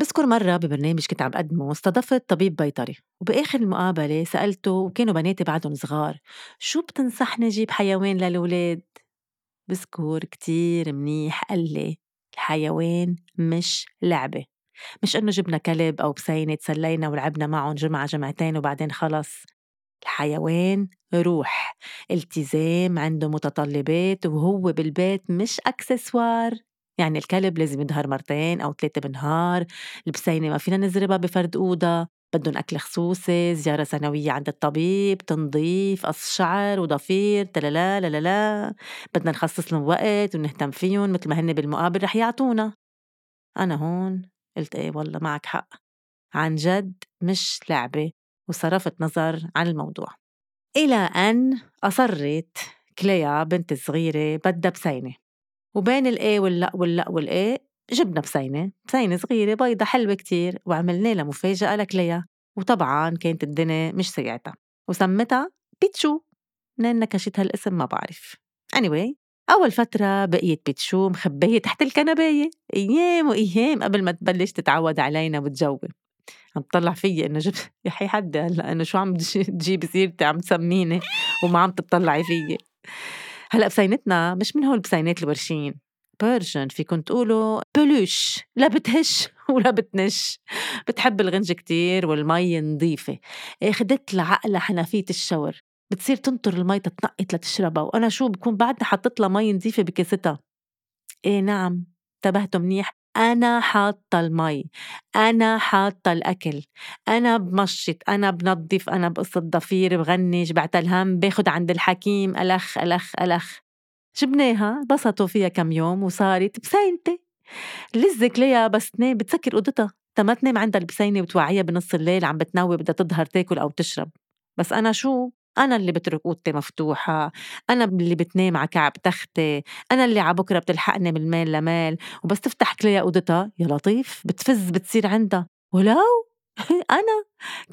بذكر مرة ببرنامج كنت عم بقدمه استضفت طبيب بيطري وبآخر المقابلة سألته وكانوا بناتي بعدهم صغار شو بتنصحني جيب حيوان للولاد؟ بذكر كتير منيح قال لي الحيوان مش لعبة مش إنه جبنا كلب أو بسينة تسلينا ولعبنا معهم جمعة جمعتين وبعدين خلص الحيوان روح التزام عنده متطلبات وهو بالبيت مش أكسسوار يعني الكلب لازم يظهر مرتين أو ثلاثة بالنهار البسينة ما فينا نزربها بفرد أوضة بدهم أكل خصوصي زيارة سنوية عند الطبيب تنظيف قص شعر وضفير تلالا لا لا بدنا نخصص لهم وقت ونهتم فيهم مثل ما هن بالمقابل رح يعطونا. أنا هون قلت إيه والله معك حق عن جد مش لعبة وصرفت نظر عن الموضوع. إلى أن أصرت كليا بنت صغيرة بدها بسينة. وبين الإيه واللأ واللأ والإيه جبنا بسينة بسينة صغيرة بيضة حلوة كتير وعملنا لها مفاجأة لكليا وطبعا كانت الدنيا مش سيعتها وسمتها بيتشو منين نكشت هالاسم ما بعرف. Anyway أول فترة بقيت بيتشو مخبية تحت الكنباية أيام وأيام قبل ما تبلش تتعود علينا وتجوب عم تطلع فيي إنه جب يا حي حد هلا إنه شو عم تجيب سيرتي عم تسميني وما عم تطلعي فيي. هلأ بسينتنا مش من هول البسينات الورشين. بيرجن فيكن تقولوا بلوش لا بتهش ولا بتنش. بتحب الغنج كتير والمي نظيفة. اخدت لعقلها حنفية ال shower. بتصير تنطر المي تتنقط لتشربها. وأنا شو بكون بعدها حطت لها مي نظيفة بكاستها. إيه نعم. انتبهتوا منيح. أنا حاطة المي أنا حاطة الأكل أنا بمشط أنا بنظف أنا بقص الضفير بغنج بعت الهم باخد عند الحكيم ألخ ألخ ألخ. جبناها بسطوا فيها كم يوم وصارت بسينتي. لزك ليا بس تنام بتسكر اوضتها تما تنام عندها البسينة وتوعيها بنص الليل عم بتنوي بدها تظهر تاكل أو تشرب. بس أنا شو؟ أنا اللي بترك أوضتي مفتوحة أنا اللي بتنام على كعب تختي أنا اللي على بكرة بتلحقني من مال لمال وبس تفتح كليا أوضتها يا لطيف بتفز بتصير عندها. ولو؟ أنا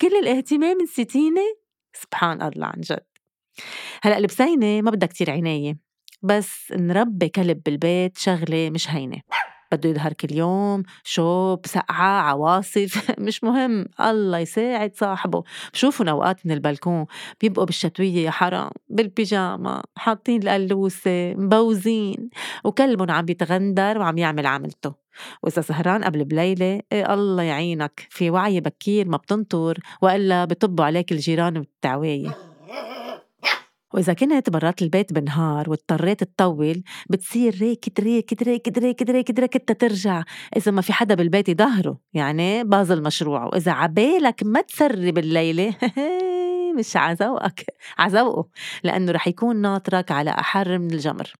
كل الاهتمام نسيتيني سبحان الله عن جد. هلأ البسينة ما بدها كتير عناية بس نربي كلب بالبيت شغلة مش هينة. بده يظهر كل يوم شوب سقعة عواصف مش مهم الله يساعد صاحبه. بشوفهم أوقات من البلكون بيبقوا بالشتوية يا حرام بالبيجاما حاطين القلوسة مبوزين وكلبهم عم بيتغندر وعم يعمل عملته. وإذا سهران قبل بليلة إيه الله يعينك في وعي بكير ما بتنطر وإلا بطبوا عليك الجيران بالتعوية وإذا كنت برات البيت بالنهار واضطريت تطول بتصير ريكد ريكد ريكد ريكد ريكد ريكد ترجع إذا ما في حدا بالبيت يظهره يعني باظ المشروع وإذا عبالك ما تسري بالليلة مش عزوقك عزوقه لأنه رح يكون ناطرك على أحر من الجمر.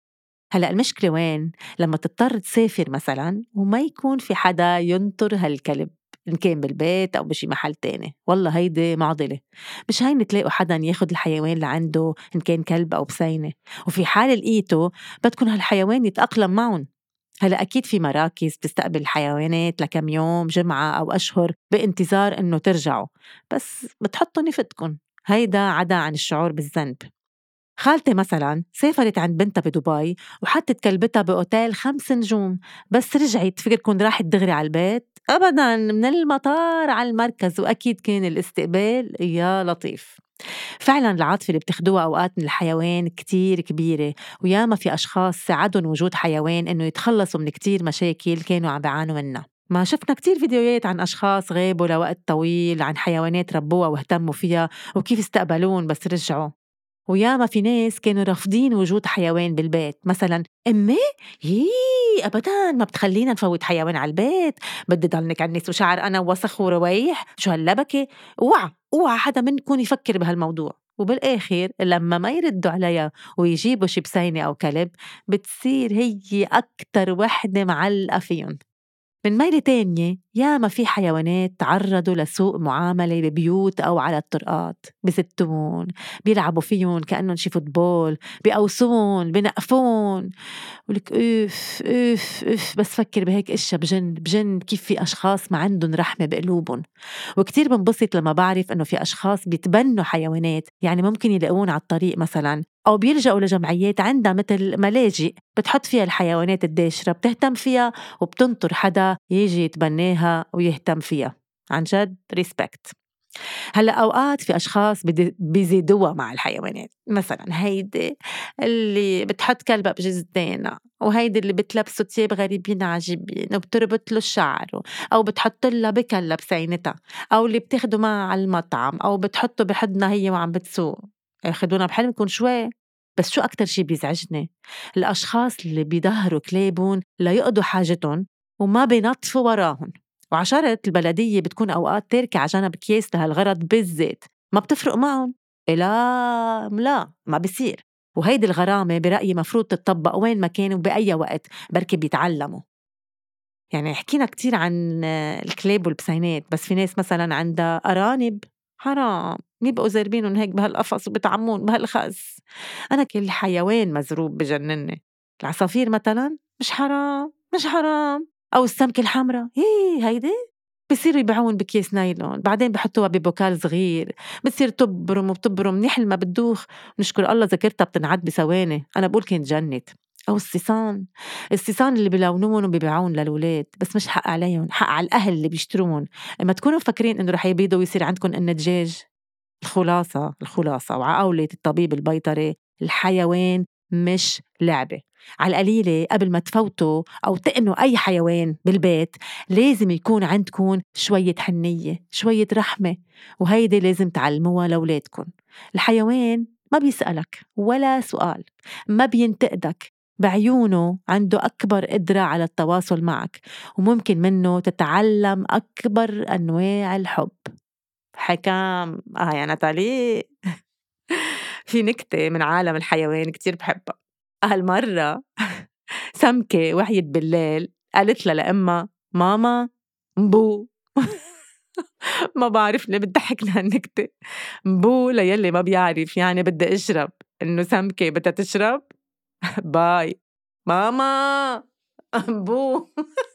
هلأ المشكلة وين؟ لما تضطر تسافر مثلا وما يكون في حدا ينطر هالكلب. إن كان بالبيت أو بشي محل تاني. والله هيدي معضلة. مش هين تلاقوا حدا ياخد الحيوان لعنده إن كان كلب أو بسينة. وفي حال لقيته بدكن هالحيوان يتأقلم معهم هلأ أكيد في مراكز بتستقبل الحيوانات لكم يوم جمعة أو أشهر بإنتظار إنه ترجعوا. بس بتحطوا نفتكن هيدا عدا عن الشعور بالذنب. خالتي مثلا سافرت عند بنتها بدبي وحطت كلبتها بأوتيل خمس نجوم. بس رجعت فكركن راحت دغري على البيت أبدا من المطار على المركز وأكيد كان الاستقبال يا لطيف. فعلا العاطفة اللي بتاخدوها أوقات من الحيوان كتير كبيرة وياما في أشخاص ساعدهم وجود حيوان إنه يتخلصوا من كتير مشاكل كانوا عم بيعانوا منها. ما شفنا كتير فيديوهات عن أشخاص غابوا لوقت طويل عن حيوانات ربوها واهتموا فيها وكيف استقبلون بس رجعوا. وياما في ناس كانوا رافضين وجود حيوان بالبيت. مثلا امي هي ابدا ما بتخلينا نفوت حيوان على البيت. بدي ضل نكنس وشعر أنا وسخ ورويح. شو هاللبكة؟ اوعى اوعى حدا منكم يفكر بهالموضوع. وبالآخر لما ما يردوا عليها ويجيبوا شي بسينة أو كلب بتصير هي أكتر وحدة معلقة فيهم من ميلة تانية ياما في حيوانات تعرضوا لسوء معاملة ببيوت أو على الطرقات بستون بيلعبوا فيهم كأنهم شي فوتبول بيقوسون بنقفون. ولك أوف أوف أوف بس فكر بهيك إشياء بجن بجن كيف في أشخاص ما عندهم رحمة بقلوبهم. وكتير بنبسط لما بعرف إنه في أشخاص بيتبنوا حيوانات يعني ممكن يلاقون على الطريق مثلا أو بيلجأوا لجمعيات عندها مثل ملاجئ بتحط فيها الحيوانات الداشرة بتهتم فيها وبتنطر حدا يجي يتبناها ويهتم فيها. عن جد ريسبكت هلأ أوقات في أشخاص بيزيدوها مع الحيوانات. مثلا هيدي اللي بتحط كلبها بجزتين وهيدي اللي بتلبسه تياب غريبين عجيبين وبتربط له الشعر أو بتحط لها بكلة بسينتها أو اللي بتاخده معها على المطعم أو بتحطه بحضنها هي وعم بتسوق. أخدونا بحلمكم شوي بس شو أكتر شي بيزعجني؟ الأشخاص اللي بيظهروا كلابهم ليقضوا حاجتهم وما بينطفوا وراهم. وعشرة البلدية بتكون أوقات تاركة على جنب أكياس لهالغرض بالذات ما بتفرق معهم. لا لا ما بصير وهيدي الغرامة برأيي مفروض تطبق وين ما كان وبأي وقت. بركي بيتعلموا. يعني حكينا كتير عن الكلاب والبسينات بس في ناس مثلا عندها أرانب حرام. يبقوا زاربينهم هيك بهالقفص وبتعمون بهالخس. أنا كل حيوان مزروب بجنني. العصافير مثلا مش حرام مش حرام. أو السمكة الحمراء. هي هيدي؟ بصيروا يبيعون بكيس نايلون. بعدين بحطوها ببوكال صغير. بتصير تبرم وبتبرم. منيح ما بتدوخ. نشكر الله ذاكرتها بتنعد بثواني أنا بقول كانت جنت. أو الصيصان. الصيصان اللي بلونون وبيبيعون للولاد. بس مش حق عليهم. حق على الأهل اللي بيشترون. ما تكونوا مفكرين إنه رح يبيضوا ويصير عندكم إن دجاج. الخلاصة الخلاصة. وعقولة الطبيب البيطري. الحيوان. مش لعبة. على القليلة قبل ما تفوتوا أو تقنوا أي حيوان بالبيت لازم يكون عندكم شوية حنية شوية رحمة وهيدي لازم تعلموها لأولادكم. الحيوان ما بيسألك ولا سؤال ما بينتقدك بعيونه عنده أكبر قدرة على التواصل معك وممكن منه تتعلم أكبر أنواع الحب. حكام آه يا ناتالي. في نكتة من عالم الحيوان كتير بحبها. هالمرة سمكة وحيت بالليل قالت لها لأمها ماما مبو. ما بعرف ليه بتضحكنا هالنكتة مبو ليلي ما بيعرف يعني بدي أشرب. إنه سمكة بدها تشرب. باي. ماما مبو.